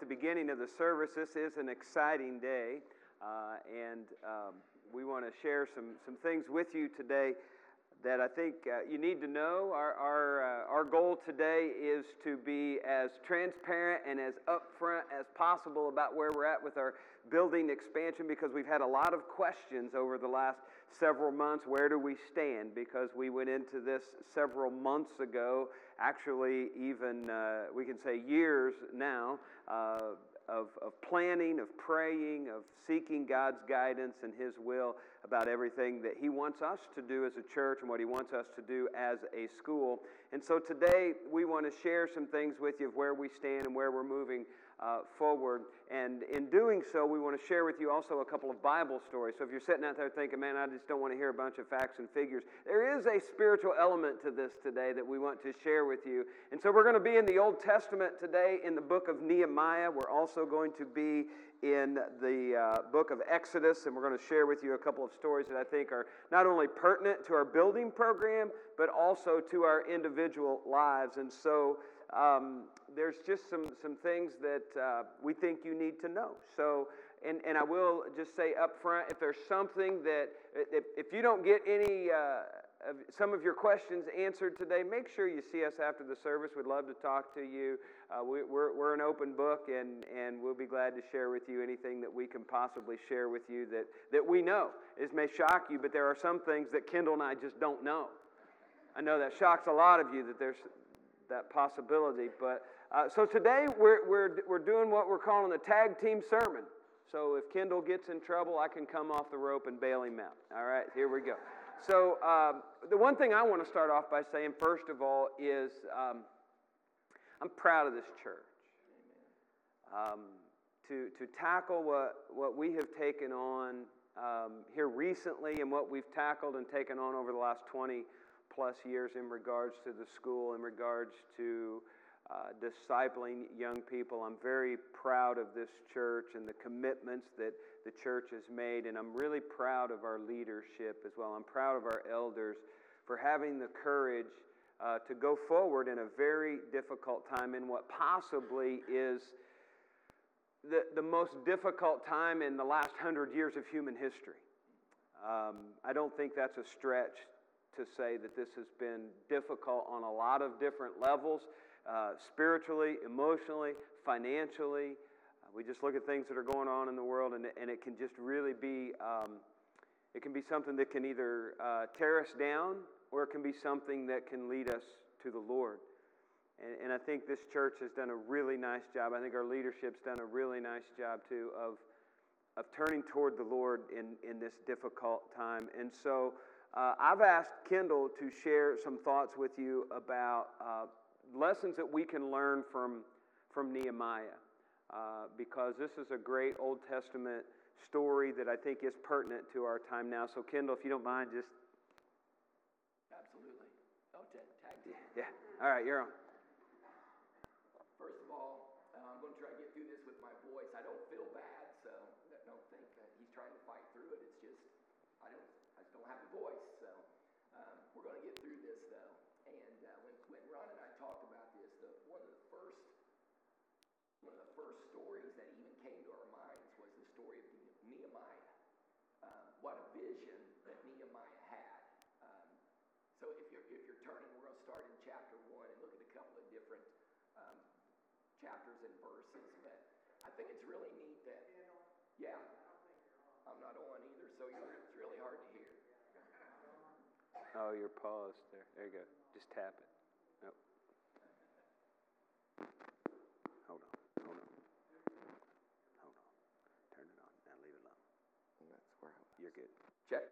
the beginning of the service, this is an exciting day, uh, and um, we want to share some, some things with you today that I think uh, you need to know. Our, our, uh, our goal today is to be as transparent and as upfront as possible about where we're at with our building expansion because we've had a lot of questions over the last several months. Where do we stand? Because we went into this several months ago, actually, even uh, we can say years now. Uh, of, of planning, of praying, of seeking God's guidance and His will about everything that He wants us to do as a church and what He wants us to do as a school. And so today we want to share some things with you of where we stand and where we're moving uh, forward. And in doing so, we want to share with you also a couple of Bible stories. So if you're sitting out there thinking, man, I just don't want to hear a bunch of facts and figures, there is a spiritual element to this today that we want to share with you. And so we're going to be in the Old Testament today in the book of Nehemiah. We're also going to be in the uh, book of Exodus, and we're going to share with you a couple of stories that I think are not only pertinent to our building program, but also to our individual lives. And so um, there's just some, some things that uh, we think you need to know. So, and, and I will just say up front if there's something that, if, if you don't get any, uh, of some of your questions answered today, make sure you see us after the service. We'd love to talk to you. Uh, we, are we're, we're an open book, and, and we'll be glad to share with you anything that we can possibly share with you that, that we know. This may shock you, but there are some things that Kendall and I just don't know. I know that shocks a lot of you that there's that possibility. But uh, so today we're, we're, we're doing what we're calling a tag team sermon. So if Kendall gets in trouble, I can come off the rope and bail him out. All right, here we go. So um, the one thing I want to start off by saying, first of all, is um, I'm proud of this church. Um, to, to tackle what, what we have taken on um, here recently and what we've tackled and taken on over the last 20 plus years in regards to the school, in regards to uh, discipling young people. I'm very proud of this church and the commitments that the church has made, and I'm really proud of our leadership as well. I'm proud of our elders for having the courage uh, to go forward in a very difficult time in what possibly is the, the most difficult time in the last hundred years of human history. Um, I don't think that's a stretch to say that this has been difficult on a lot of different levels uh, spiritually, emotionally, financially. Uh, we just look at things that are going on in the world, and, and it can just really be. Um, it can be something that can either uh, tear us down or it can be something that can lead us to the Lord. And, and, I think this church has done a really nice job. I think our leadership's done a really nice job too of, of turning toward the Lord in, in this difficult time. And so uh, I've asked Kendall to share some thoughts with you about uh, lessons that we can learn from, from Nehemiah, uh, because this is a great Old Testament story that I think is pertinent to our time now. So, Kendall, if you don't mind, just. Absolutely. Oh, tag team. Yeah. All right, you're on. First of all, uh, I'm going to try to get through this with my voice. I don't feel bad, so don't think that he's trying to fight through it. It's just don't have a voice. So um, we're going to get through this though. And uh, when when Ron and I talked about this, the, one of the first one of the first stories that even came to our minds was the story of Nehemiah. Um, what a vision that Nehemiah had. Um, so if you're if you're turning, we're going to start in chapter one and look at a couple of different um, chapters and verses. But I think it's really neat that yeah. I'm not on either, so you're, it's really hard to hear. Oh, you're paused there. There you go. Just tap it. Nope. Hold on. Hold on. Hold on. Turn it on. Now leave it alone. That's where I was. You're good. Check.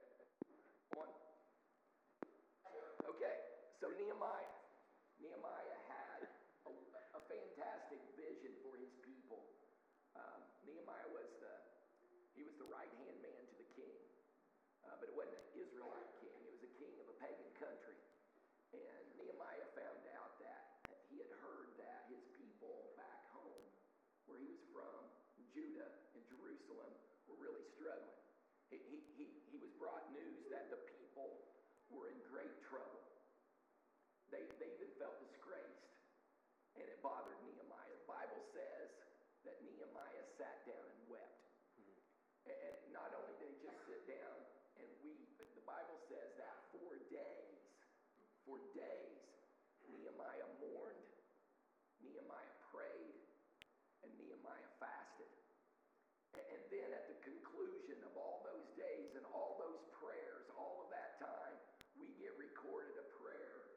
And then at the conclusion of all those days and all those prayers, all of that time, we get recorded a prayer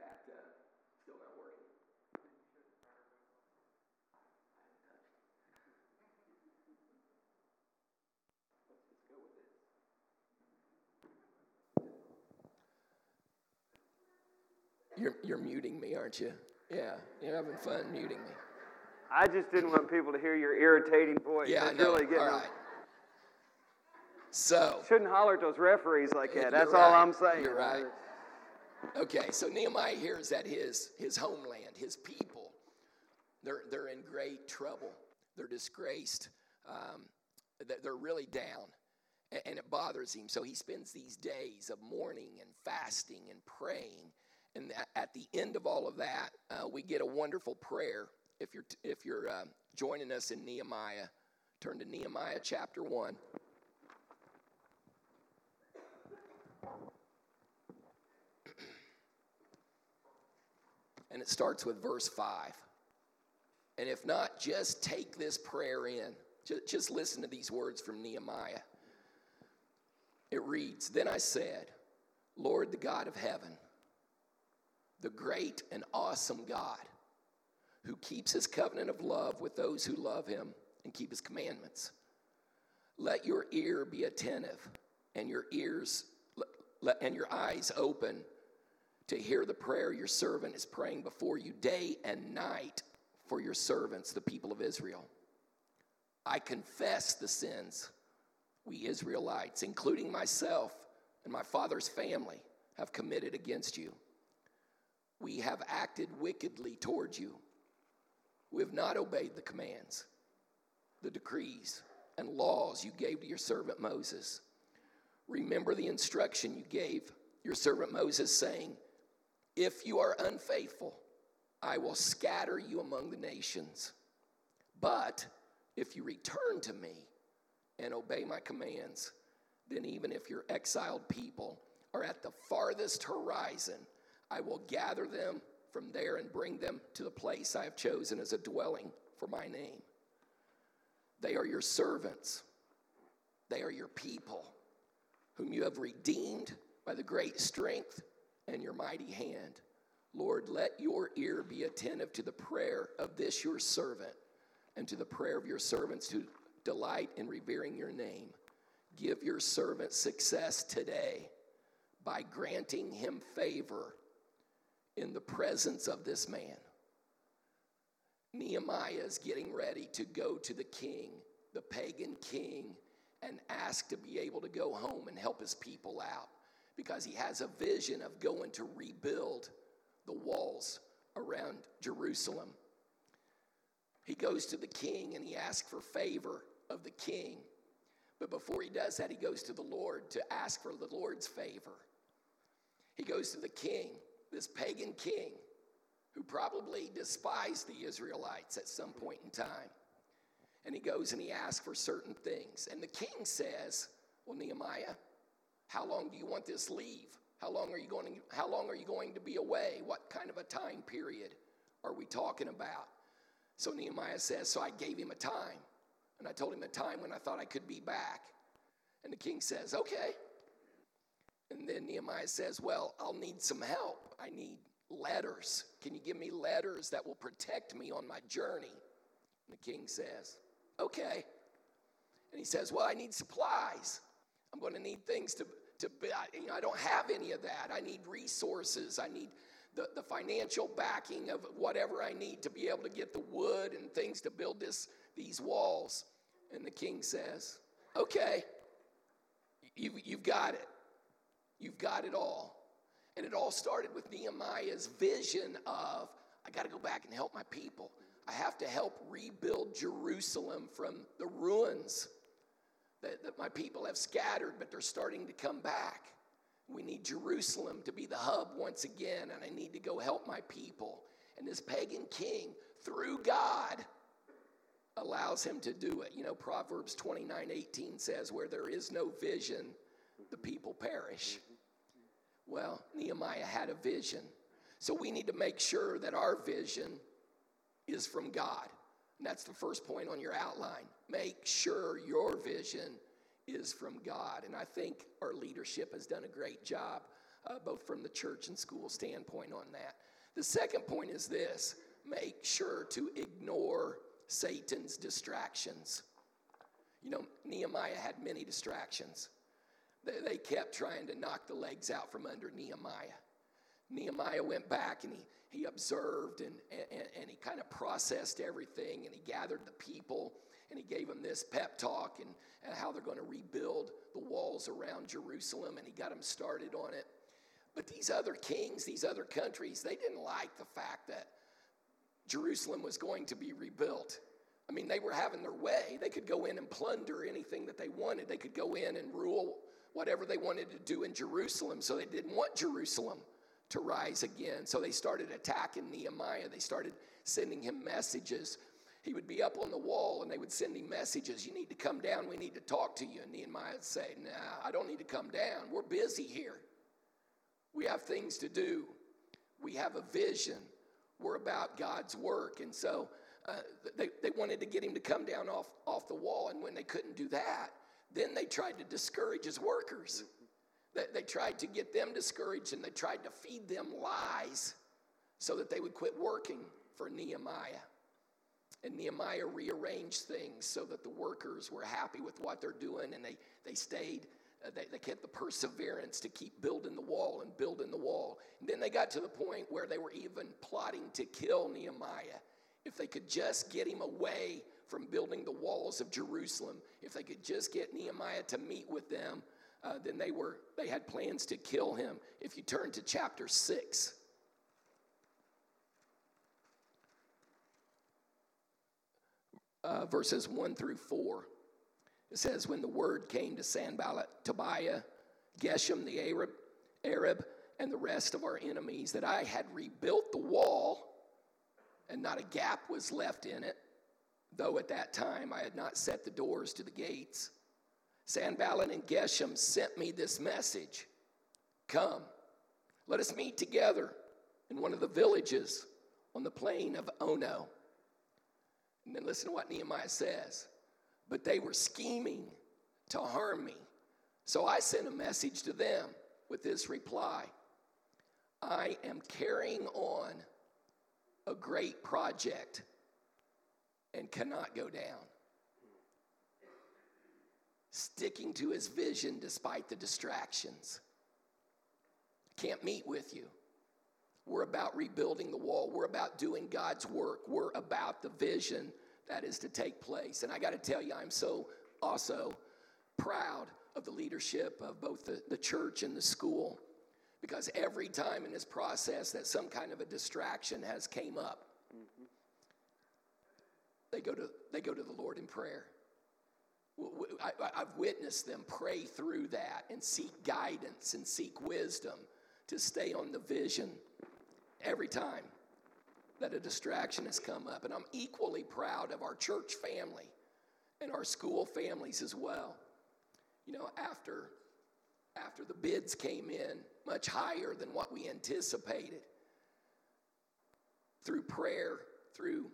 that uh, still not working. You're, you're muting me, aren't you? Yeah, you're having fun muting me. I just didn't want people to hear your irritating voice. Yeah, I know. really getting all right. So, Shouldn't holler at those referees like that. That's all right. I'm saying. You're right. okay, so Nehemiah hears that his, his homeland, his people. They're, they're in great trouble. They're disgraced. Um, they're- they're really down. And it bothers him. So he spends these days of mourning and fasting and praying. And at the end of all of that, uh, we get a wonderful prayer. If you're, if you're uh, joining us in Nehemiah, turn to Nehemiah chapter 1. And it starts with verse 5. And if not, just take this prayer in. Just, just listen to these words from Nehemiah. It reads Then I said, Lord, the God of heaven, the great and awesome God, who keeps his covenant of love with those who love him and keep his commandments. Let your ear be attentive and your ears and your eyes open to hear the prayer your servant is praying before you day and night for your servants, the people of Israel. I confess the sins we Israelites, including myself and my father's family, have committed against you. We have acted wickedly towards you. We have not obeyed the commands, the decrees, and laws you gave to your servant Moses. Remember the instruction you gave your servant Moses, saying, If you are unfaithful, I will scatter you among the nations. But if you return to me and obey my commands, then even if your exiled people are at the farthest horizon, I will gather them from there and bring them to the place I have chosen as a dwelling for my name. They are your servants, they are your people, whom you have redeemed by the great strength and your mighty hand. Lord, let your ear be attentive to the prayer of this your servant and to the prayer of your servants who delight in revering your name. Give your servant success today by granting him favor in the presence of this man. Nehemiah is getting ready to go to the king, the pagan king, and ask to be able to go home and help his people out because he has a vision of going to rebuild the walls around Jerusalem. He goes to the king and he asks for favor of the king. But before he does that, he goes to the Lord to ask for the Lord's favor. He goes to the king, this pagan king, who probably despised the Israelites at some point in time. And he goes and he asks for certain things. And the king says, Well, Nehemiah, how long do you want this leave? How long are you going to, how long are you going to be away? What kind of a time period are we talking about? So Nehemiah says, So I gave him a time. And I told him a time when I thought I could be back. And the king says, Okay. And then Nehemiah says, Well, I'll need some help. I need letters. Can you give me letters that will protect me on my journey? And the king says, Okay. And he says, Well, I need supplies. I'm going to need things to, to you know, I don't have any of that. I need resources. I need the, the financial backing of whatever I need to be able to get the wood and things to build this, these walls. And the king says, Okay, you, you've got it. You've got it all. And it all started with Nehemiah's vision of, I got to go back and help my people. I have to help rebuild Jerusalem from the ruins that, that my people have scattered, but they're starting to come back. We need Jerusalem to be the hub once again, and I need to go help my people. And this pagan king, through God, allows him to do it. You know, Proverbs 29 18 says, Where there is no vision, the people perish. Well, Nehemiah had a vision. So we need to make sure that our vision is from God. And that's the first point on your outline. Make sure your vision is from God. And I think our leadership has done a great job, uh, both from the church and school standpoint on that. The second point is this make sure to ignore Satan's distractions. You know, Nehemiah had many distractions. They, they kept trying to knock the legs out from under Nehemiah. Nehemiah went back and he, he observed and, and, and he kind of processed everything and he gathered the people and he gave them this pep talk and, and how they're going to rebuild the walls around Jerusalem and he got them started on it. But these other kings, these other countries, they didn't like the fact that Jerusalem was going to be rebuilt. I mean, they were having their way. They could go in and plunder anything that they wanted. They could go in and rule whatever they wanted to do in Jerusalem. So they didn't want Jerusalem to rise again. So they started attacking Nehemiah. They started sending him messages. He would be up on the wall and they would send him messages. You need to come down. We need to talk to you. And Nehemiah would say, Nah, I don't need to come down. We're busy here. We have things to do. We have a vision. We're about God's work. And so uh, they, they wanted to get him to come down off, off the wall. And when they couldn't do that, then they tried to discourage his workers. They, they tried to get them discouraged and they tried to feed them lies so that they would quit working for Nehemiah. And Nehemiah rearranged things so that the workers were happy with what they're doing and they, they stayed, uh, they, they kept the perseverance to keep building the wall and building the wall. And then they got to the point where they were even plotting to kill Nehemiah if they could just get him away from building the walls of Jerusalem, if they could just get Nehemiah to meet with them, uh, then they were they had plans to kill him. If you turn to chapter six. Uh, verses 1 through 4. It says, When the word came to Sanballat, Tobiah, Geshem the Arab, Arab, and the rest of our enemies that I had rebuilt the wall and not a gap was left in it, though at that time I had not set the doors to the gates. Sanballat and Geshem sent me this message Come, let us meet together in one of the villages on the plain of Ono. And then listen to what Nehemiah says. But they were scheming to harm me. So I sent a message to them with this reply I am carrying on a great project and cannot go down. Sticking to his vision despite the distractions. Can't meet with you. We're about rebuilding the wall. We're about doing God's work. We're about the vision that is to take place. And I got to tell you, I'm so also proud of the leadership of both the, the church and the school because every time in this process that some kind of a distraction has came up. They go to they go to the lord in prayer I, have witnessed them pray through that and seek guidance and seek wisdom to stay on the vision every time that a distraction has come up and i'm equally proud of our church family and our school families as well you know after after the bids came in much higher than what we anticipated. Through prayer, through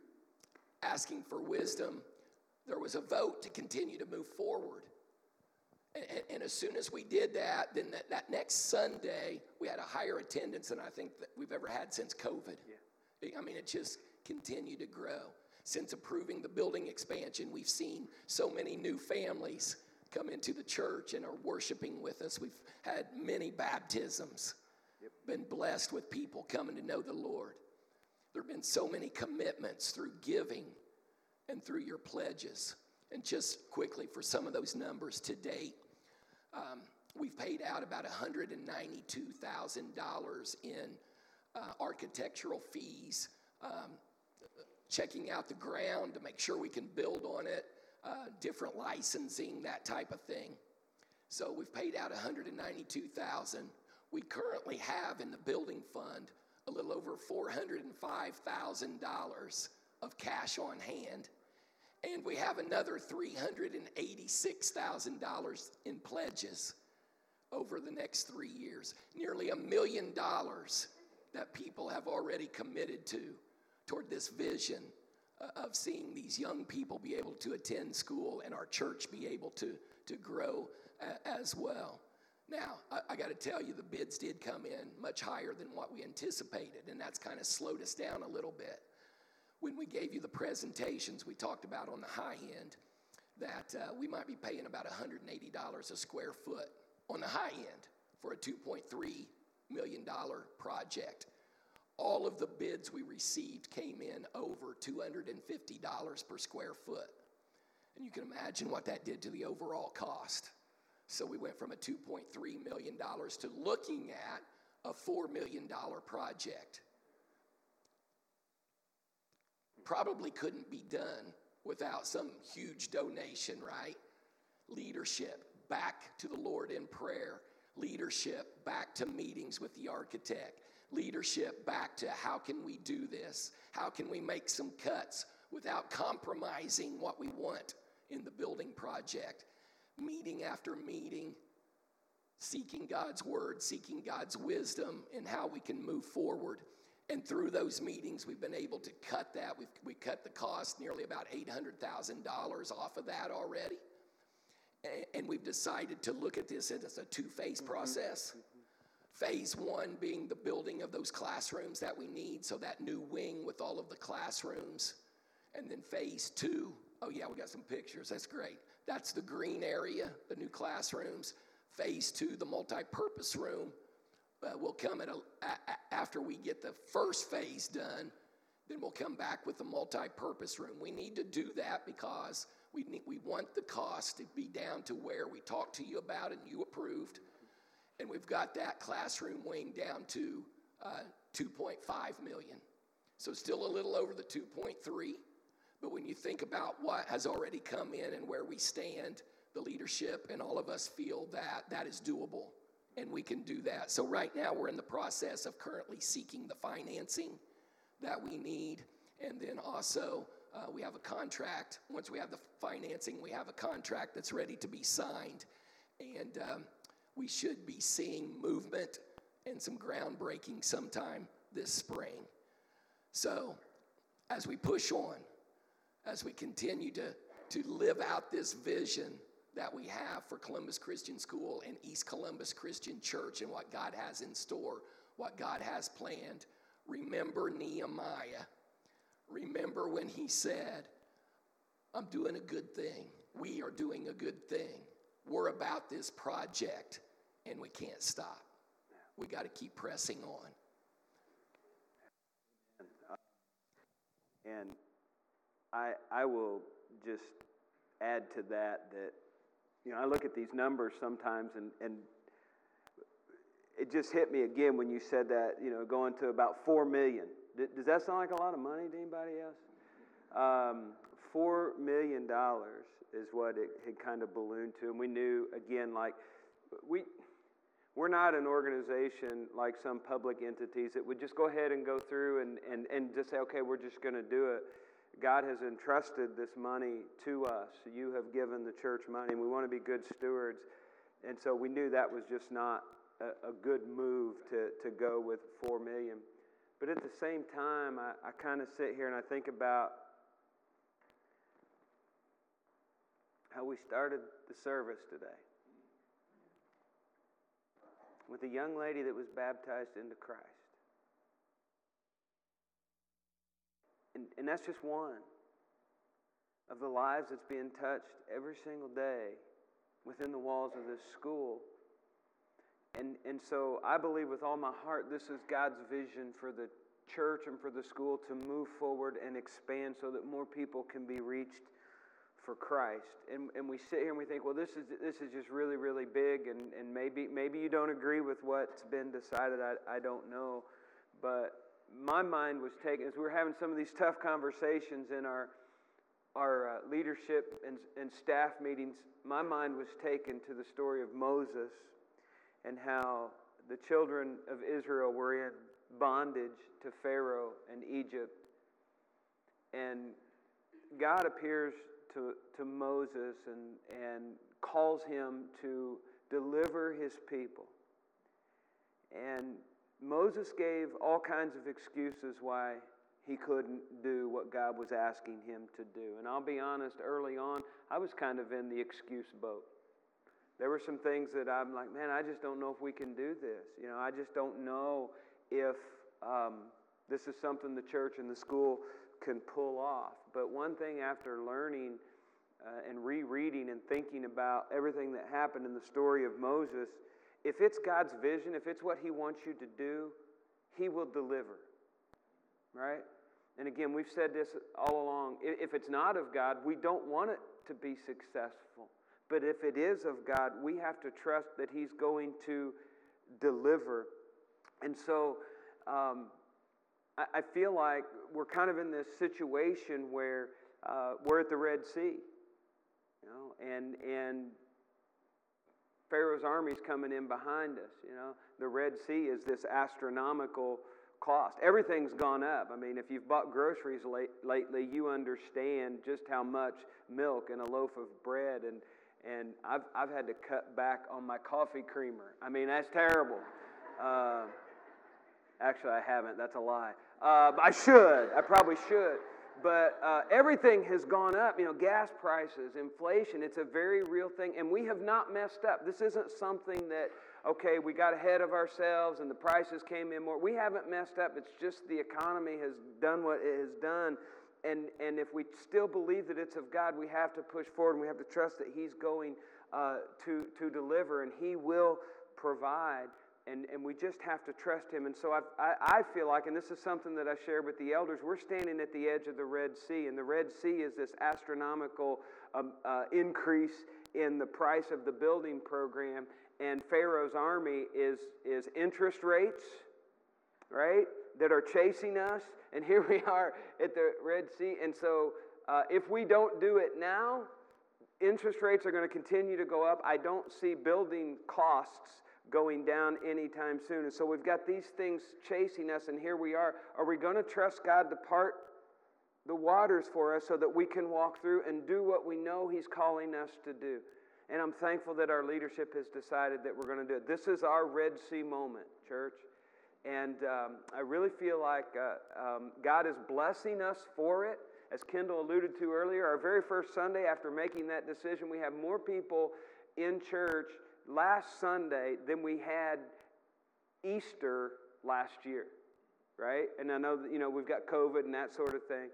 asking for wisdom, there was a vote to continue to move forward. And, and, and as soon as we did that, then that, that, next Sunday, we had a higher attendance than I think that we've ever had since COVID. Yeah. I mean, it just continued to grow. Since approving the building expansion, we've seen so many new families come into the church and are worshiping with us. We've had many baptisms, yep. been blessed with people coming to know the Lord. There have been so many commitments through giving and through your pledges. And just quickly, for some of those numbers to date, um, we've paid out about $192,000 in uh, architectural fees, um, checking out the ground to make sure we can build on it, uh, different licensing, that type of thing. So we've paid out 192,000. We currently have in the building fund a little over $405,000 of cash on hand. And we have another $386,000 in pledges over the next three years. Nearly a million dollars that people have already committed to toward this vision of seeing these young people be able to attend school and our church be able to, to grow uh, as well. Now, I, I got to tell you, the bids did come in much higher than what we anticipated, and that's kind of slowed us down a little bit. When we gave you the presentations, we talked about on the high end that uh, we might be paying about $180 a square foot on the high end for a $2.3 million project. All of the bids we received came in over $250 per square foot. And you can imagine what that did to the overall cost. So we went from a $2.3 million to looking at a $4 million project. Probably couldn't be done without some huge donation, right? Leadership back to the Lord in prayer, leadership back to meetings with the architect, leadership back to how can we do this? How can we make some cuts without compromising what we want in the building project? Meeting after meeting, seeking God's word, seeking God's wisdom, and how we can move forward. And through those meetings, we've been able to cut that. We've we cut the cost nearly about $800,000 off of that already. And we've decided to look at this as a two phase mm-hmm. process. Phase one being the building of those classrooms that we need, so that new wing with all of the classrooms. And then phase two, oh yeah, we got some pictures, that's great. That's the green area, the new classrooms. Phase two, the multi purpose room, uh, will come at a, a, after we get the first phase done. Then we'll come back with the multi purpose room. We need to do that because we, need, we want the cost to be down to where we talked to you about and you approved. And we've got that classroom wing down to uh, 2.5 million. So still a little over the 2.3. But when you think about what has already come in and where we stand, the leadership and all of us feel that that is doable and we can do that. So right now we're in the process of currently seeking the financing that we need and then also uh, we have a contract. Once we have the financing, we have a contract that's ready to be signed. And um, we should be seeing movement and some groundbreaking sometime this spring. So, as we push on, as we continue to, to live out this vision that we have for Columbus Christian School and East Columbus Christian Church and what God has in store, what God has planned, remember Nehemiah remember when he said, I'm doing a good thing. We are doing a good thing. We're about this project and we can't stop. We got to keep pressing on. Uh, and I, I will just add to that that, you know, I look at these numbers sometimes and, and it just hit me again when you said that, you know, going to about 4 million does that sound like a lot of money to anybody else? Um, Four million dollars is what it had kind of ballooned to, and we knew again, like we we're not an organization like some public entities that would just go ahead and go through and, and, and just say, okay, we're just going to do it. God has entrusted this money to us. You have given the church money, and we want to be good stewards. And so we knew that was just not a, a good move to, to go with four million. But at the same time, I, I kind of sit here and I think about how we started the service today with a young lady that was baptized into Christ. And, and that's just one of the lives that's being touched every single day within the walls of this school. And, and so I believe with all my heart this is God's vision for the church and for the school to move forward and expand so that more people can be reached for Christ. And, and we sit here and we think, well, this is, this is just really, really big, and, and maybe, maybe you don't agree with what's been decided. I, I don't know. But my mind was taken as we were having some of these tough conversations in our, our uh, leadership and, and staff meetings. My mind was taken to the story of Moses and how the children of Israel were in bondage to Pharaoh and Egypt. And God appears to, to Moses and, and calls him to deliver his people. And Moses gave all kinds of excuses why he couldn't do what God was asking him to do. And I'll be honest, early on, I was kind of in the excuse boat. There were some things that I'm like, man, I just don't know if we can do this. You know, I just don't know if um, this is something the church and the school can pull off. But one thing after learning uh, and rereading and thinking about everything that happened in the story of Moses if it's God's vision, if it's what He wants you to do, He will deliver. Right? And again, we've said this all along. If it's not of God, we don't want it to be successful. But if it is of God, we have to trust that He's going to deliver. And so um, I, I, feel like we're kind of in this situation where uh, we're at the Red Sea, you know, and, and Pharaoh's army's coming in behind us. You know, the Red Sea is this astronomical cost. Everything's gone up. I mean, if you've bought groceries late, lately, you understand just how much milk and a loaf of bread and and I've I've had to cut back on my coffee creamer. I mean, that's terrible. Uh, actually, I haven't. That's a lie. Uh, I should. I probably should. But uh, everything has gone up. You know, gas prices, inflation. It's a very real thing, and we have not messed up. This isn't something that okay, we got ahead of ourselves and the prices came in more. We haven't messed up. It's just the economy has done what it has done. And, and if we still believe that it's of God, we have to push forward and we have to trust that He's going uh, to, to deliver and He will provide. And, and we just have to trust Him. And so I, I, I feel like, and this is something that I shared with the elders, we're standing at the edge of the Red Sea. And the Red Sea is this astronomical um, uh, increase in the price of the building program and Pharaoh's army is, is interest rates, right, that are chasing us. And here we are at the Red Sea. And so uh, if we don't do it now, interest rates are going to continue to go up. I don't see building costs going down anytime soon. And so we've got these things chasing us, and here we are. Are we going to trust God to part the waters for us so that we can walk through and do what we know He's calling us to do? And I'm thankful that our leadership has decided that we're going to do it. This is our Red Sea moment, church. And um, I really feel like uh, um, God is blessing us for it. As Kendall alluded to earlier, our very first Sunday after making that decision, we have more people in church last Sunday than we had Easter last year, right? And I know that, you know, we've got COVID and that sort of thing.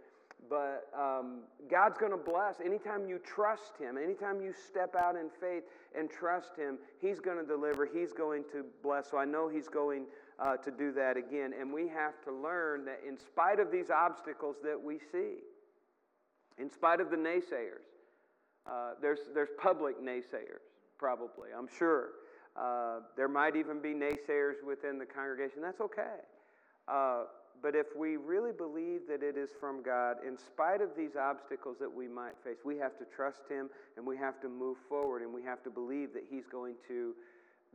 But um, God's going to bless. Anytime you trust Him, anytime you step out in faith and trust Him, He's going to deliver. He's going to bless. So I know He's going uh, to do that again. And we have to learn that in spite of these obstacles that we see, in spite of the naysayers, uh, there's, there's public naysayers, probably, I'm sure. Uh, there might even be naysayers within the congregation. That's okay. Uh, but if we really believe that it is from God, in spite of these obstacles that we might face, we have to trust Him and we have to move forward and we have to believe that He's going to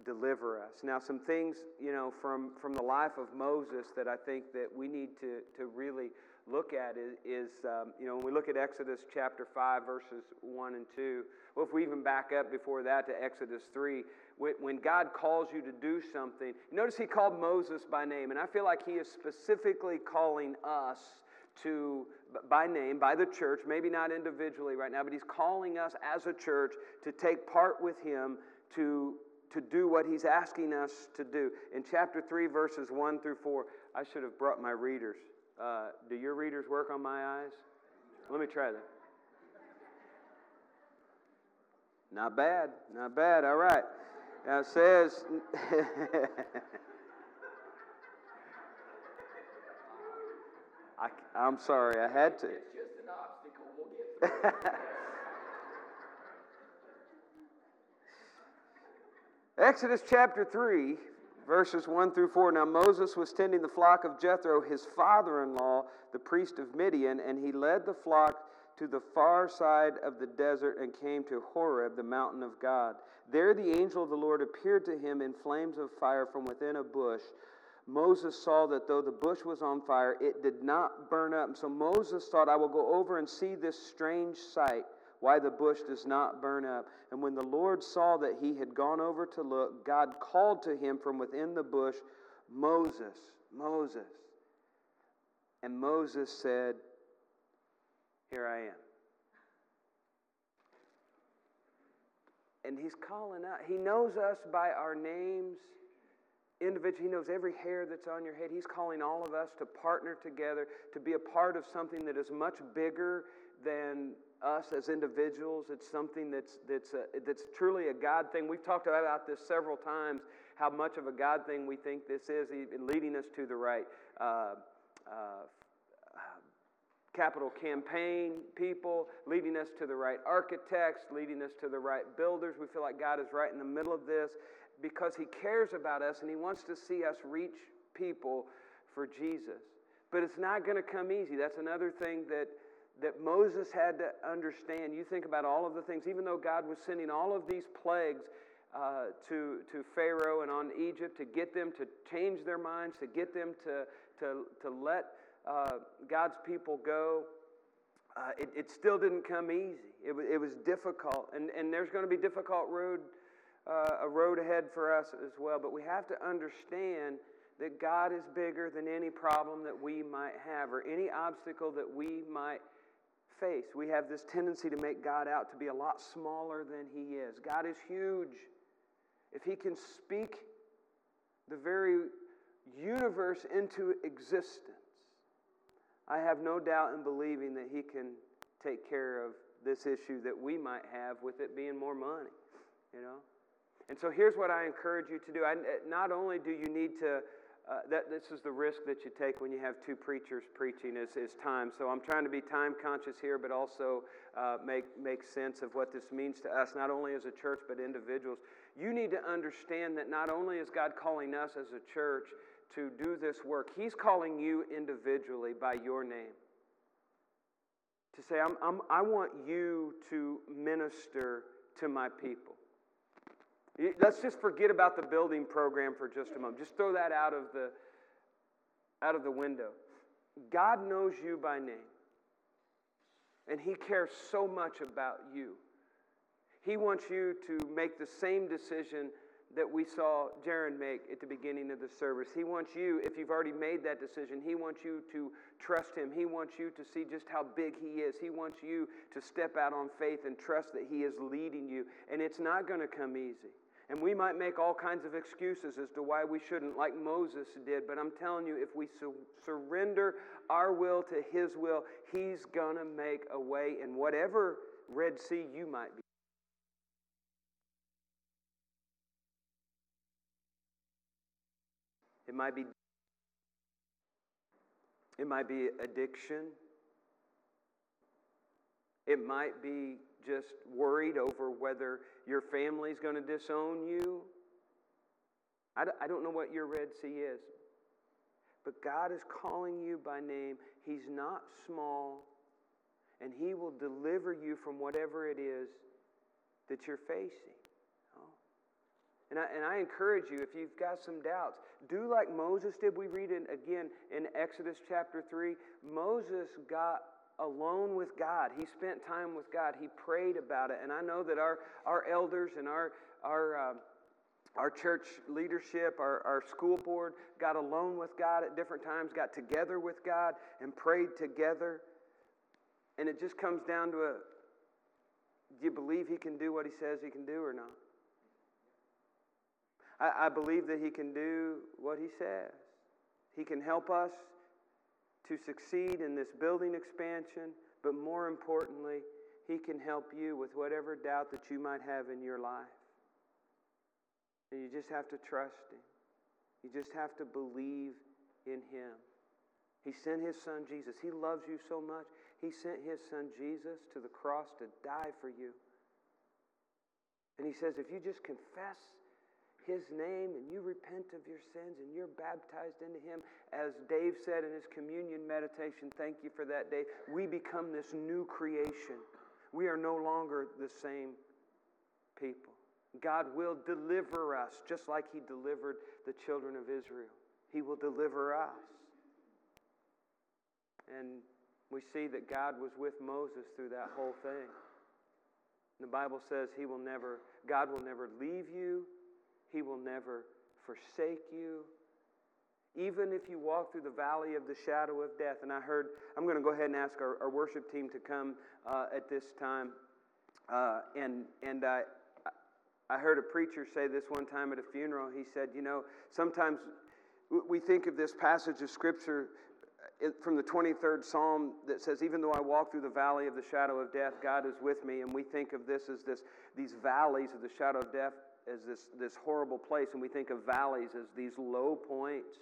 deliver us. Now, some things, you know, from, from the life of Moses that I think that we need to, to really look at is, is um, you know, when we look at Exodus chapter 5, verses 1 and 2, well, if we even back up before that to Exodus 3, when God calls you to do something, notice he called Moses by name, and I feel like he is specifically calling us to, by name, by the church, maybe not individually right now, but he's calling us as a church to take part with him to, to do what he's asking us to do. In chapter 3, verses 1 through 4, I should have brought my readers. Uh, do your readers work on my eyes? Let me try that. Not bad, not bad. All right. Now it says, I, am sorry, I had to. It's just an obstacle. We'll get through Exodus chapter 3, verses 1 through 4. Now Moses was tending the flock of Jethro, his father in law, the priest of Midian, and he led the flock to the far side of the desert and came to Horeb, the mountain of God. There the angel of the Lord appeared to him in flames of fire from within a bush. Moses saw that though the bush was on fire, it did not burn up. And so Moses thought, I will go over and see this strange sight, why the bush does not burn up. And when the Lord saw that he had gone over to look, God called to him from within the bush, Moses, Moses. And Moses said, Here I am. And he's calling out. He knows us by our names individually. He knows every hair that's on your head. He's calling all of us to partner together, to be a part of something that is much bigger than us as individuals. It's something that's, that's, a, that's truly a God thing. We've talked about this several times, how much of a God thing we think this is, in leading us to the right uh, uh, capital campaign people, leading us to the right architects, leading us to the right builders. We feel like God is right in the middle of this because He cares about us and He wants to see us reach people for Jesus. But it's not going to come easy. That's another thing that, that Moses had to understand. You think about all of the things, even though God was sending all of these plagues uh, to, to Pharaoh and on Egypt to get them to change their minds, to get them to, to, to let uh, God's people go, uh, it, it, still didn't come easy. It, it was difficult, and, and there's going to be difficult road, uh, a road ahead for us as well. But we have to understand that God is bigger than any problem that we might have or any obstacle that we might face. We have this tendency to make God out to be a lot smaller than He is. God is huge. If He can speak the very universe into existence, I have no doubt in believing that He can take care of this issue that we might have with it being more money, you know? And so here's what I encourage you to do. I, not only do you need to, uh, that, this is the risk that you take when you have two preachers preaching is, is time. So I'm trying to be time conscious here, but also uh, make, make sense of what this means to us, not only as a church, but individuals. You need to understand that not only is God calling us as a church to do this work. He's calling you individually by your name. To say, I'm, I'm, i want you to minister to my people. Let's just forget about the building program for just a moment. Just throw that out of the, out of the window. God knows you by name, and He cares so much about you. He wants you to make the same decision that we saw Jaron make at the beginning of the service. He wants you, if you've already made that decision, he wants you to trust him. He wants you to see just how big he is. He wants you to step out on faith and trust that he is leading you. And it's not going to come easy. And we might make all kinds of excuses as to why we shouldn't, like Moses did. But I'm telling you, if we su- surrender our will to his will, he's going to make a way in whatever Red Sea you might be. It might be it might be addiction. It might be just worried over whether your family's going to disown you. I don't know what your Red Sea is. But God is calling you by name. He's not small, and He will deliver you from whatever it is that you're facing. And I, and I encourage you, if you've got some doubts, do like Moses did. We read it again in Exodus chapter 3. Moses got alone with God. He spent time with God. He prayed about it. And I know that our, our elders and our, our, uh, our church leadership, our, our school board got alone with God at different times, got together with God, and prayed together. And it just comes down to a do you believe He can do what He says He can do or not? I, I believe that He can do what He says. He can help us to succeed in this building expansion, but more importantly, He can help you with whatever doubt that you might have in your life. And you just have to trust Him. You just have to believe in Him. He sent His Son Jesus. He loves you so much. He sent His Son Jesus to the cross to die for you. And He says, if you just confess his name and you repent of your sins and you're baptized into him, as Dave said in his communion meditation, thank you for that, Dave, we become this new creation. We are no longer the same people. God will deliver us just like he delivered the children of Israel. He will deliver us. And we see that God was with Moses through that whole thing. The Bible says he will never, God will never leave you he will never forsake you. Even if you walk through the valley of the shadow of death. And I heard, I'm going to go ahead and ask our, our worship team to come uh, at this time. Uh, and and I, I heard a preacher say this one time at a funeral. He said, You know, sometimes we think of this passage of Scripture from the 23rd Psalm that says, Even though I walk through the valley of the shadow of death, God is with me. And we think of this as this, these valleys of the shadow of death as this, this horrible place, and we think of valleys as these low points.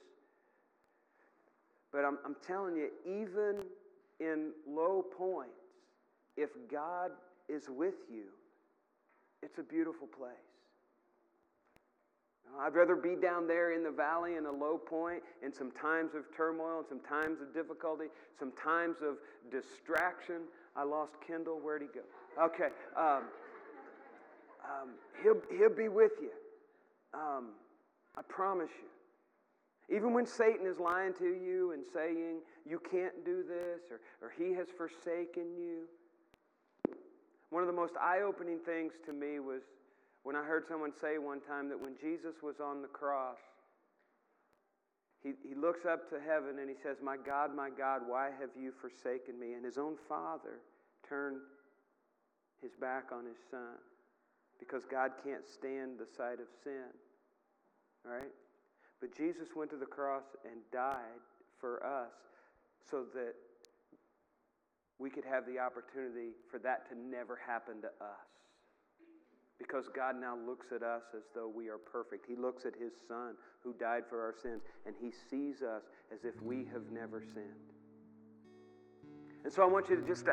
But I'm, I'm telling you, even in low points, if God is with you, it's a beautiful place. I'd rather be down there in the valley in a low point, in some times of turmoil, and some times of difficulty, some times of distraction. I lost Kendall. Where'd he go? Okay. Um, um, he'll, he'll be with you. Um, I promise you. Even when Satan is lying to you and saying you can't do this or, or he has forsaken you, one of the most eye opening things to me was when I heard someone say one time that when Jesus was on the cross, he, he looks up to heaven and he says, My God, my God, why have you forsaken me? And his own father turned his back on his son because God can't stand the sight of sin. Right? But Jesus went to the cross and died for us so that we could have the opportunity for that to never happen to us. Because God now looks at us as though we are perfect. He looks at His Son who died for our sins, and He sees us as if we have never sinned. And so I want you to just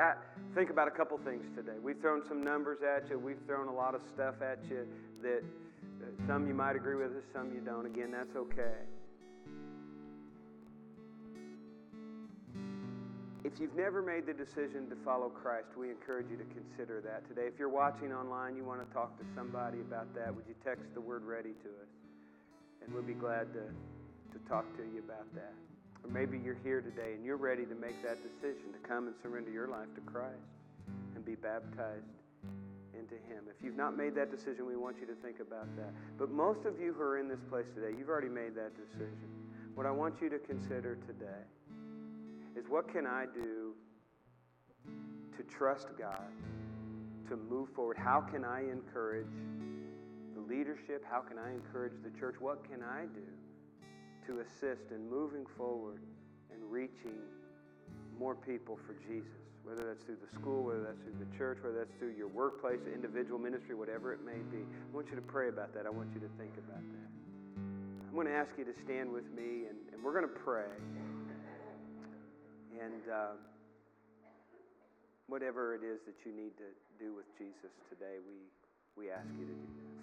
think about a couple things today. We've thrown some numbers at you, we've thrown a lot of stuff at you that uh, some you might agree with, some you don't. Again, that's okay. If you've never made the decision to follow Christ, we encourage you to consider that today. If you're watching online, you want to talk to somebody about that, would you text the word ready to us? And we'll be glad to, to talk to you about that. Or maybe you're here today and you're ready to make that decision to come and surrender your life to Christ and be baptized into Him. If you've not made that decision, we want you to think about that. But most of you who are in this place today, you've already made that decision. What I want you to consider today is what can I do to trust God, to move forward? How can I encourage the leadership? How can I encourage the church? What can I do to assist in moving forward and reaching more people for Jesus? Whether that's through the school, whether that's through the church, whether that's through your workplace, individual ministry, whatever it may be. I want you to pray about that. I want you to think about that. I'm going to ask you to stand with me, and, and we're going to pray. And uh, whatever it is that you need to do with Jesus today, we, we ask you to do that.